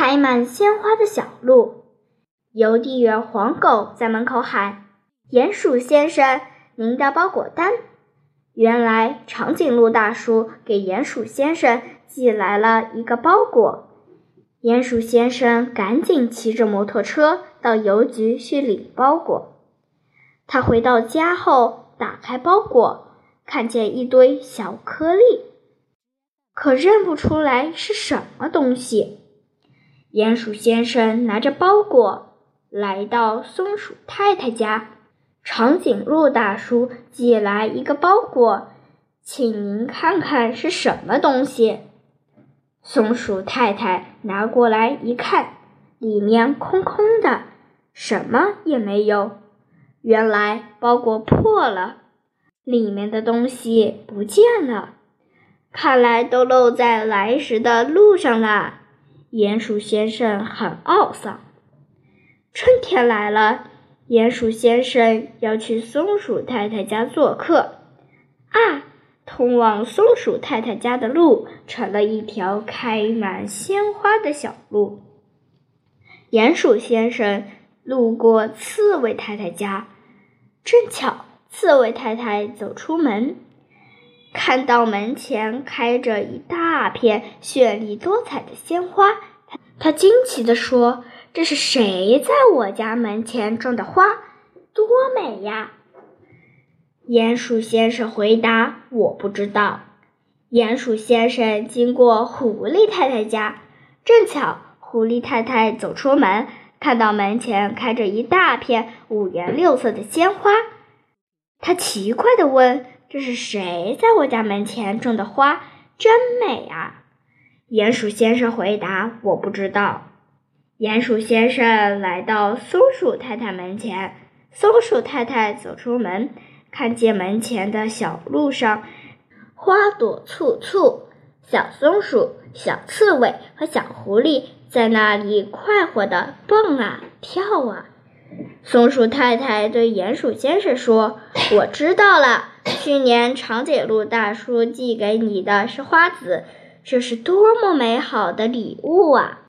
开满鲜花的小路。邮递员黄狗在门口喊：“鼹鼠先生，您的包裹单。”原来长颈鹿大叔给鼹鼠先生寄来了一个包裹。鼹鼠先生赶紧骑着摩托车到邮局去领包裹。他回到家后，打开包裹，看见一堆小颗粒，可认不出来是什么东西。鼹鼠先生拿着包裹来到松鼠太太家。长颈鹿大叔寄来一个包裹，请您看看是什么东西。松鼠太太拿过来一看，里面空空的，什么也没有。原来包裹破了，里面的东西不见了，看来都漏在来时的路上了。鼹鼠先生很懊丧。春天来了。鼹鼠先生要去松鼠太太家做客，啊，通往松鼠太太家的路成了一条开满鲜花的小路。鼹鼠先生路过刺猬太太家，正巧刺猬太太走出门，看到门前开着一大片绚丽多彩的鲜花，他惊奇地说。这是谁在我家门前种的花？多美呀！鼹鼠先生回答：“我不知道。”鼹鼠先生经过狐狸太太家，正巧狐狸太太走出门，看到门前开着一大片五颜六色的鲜花，他奇怪地问：“这是谁在我家门前种的花？真美啊！”鼹鼠先生回答：“我不知道。”鼹鼠先生来到松鼠太太门前，松鼠太太走出门，看见门前的小路上花朵簇簇，小松鼠、小刺猬和小狐狸在那里快活地蹦啊跳啊。松鼠太太对鼹鼠先生说：“我知道了，去年长颈鹿大叔寄给你的是花籽，这是多么美好的礼物啊！”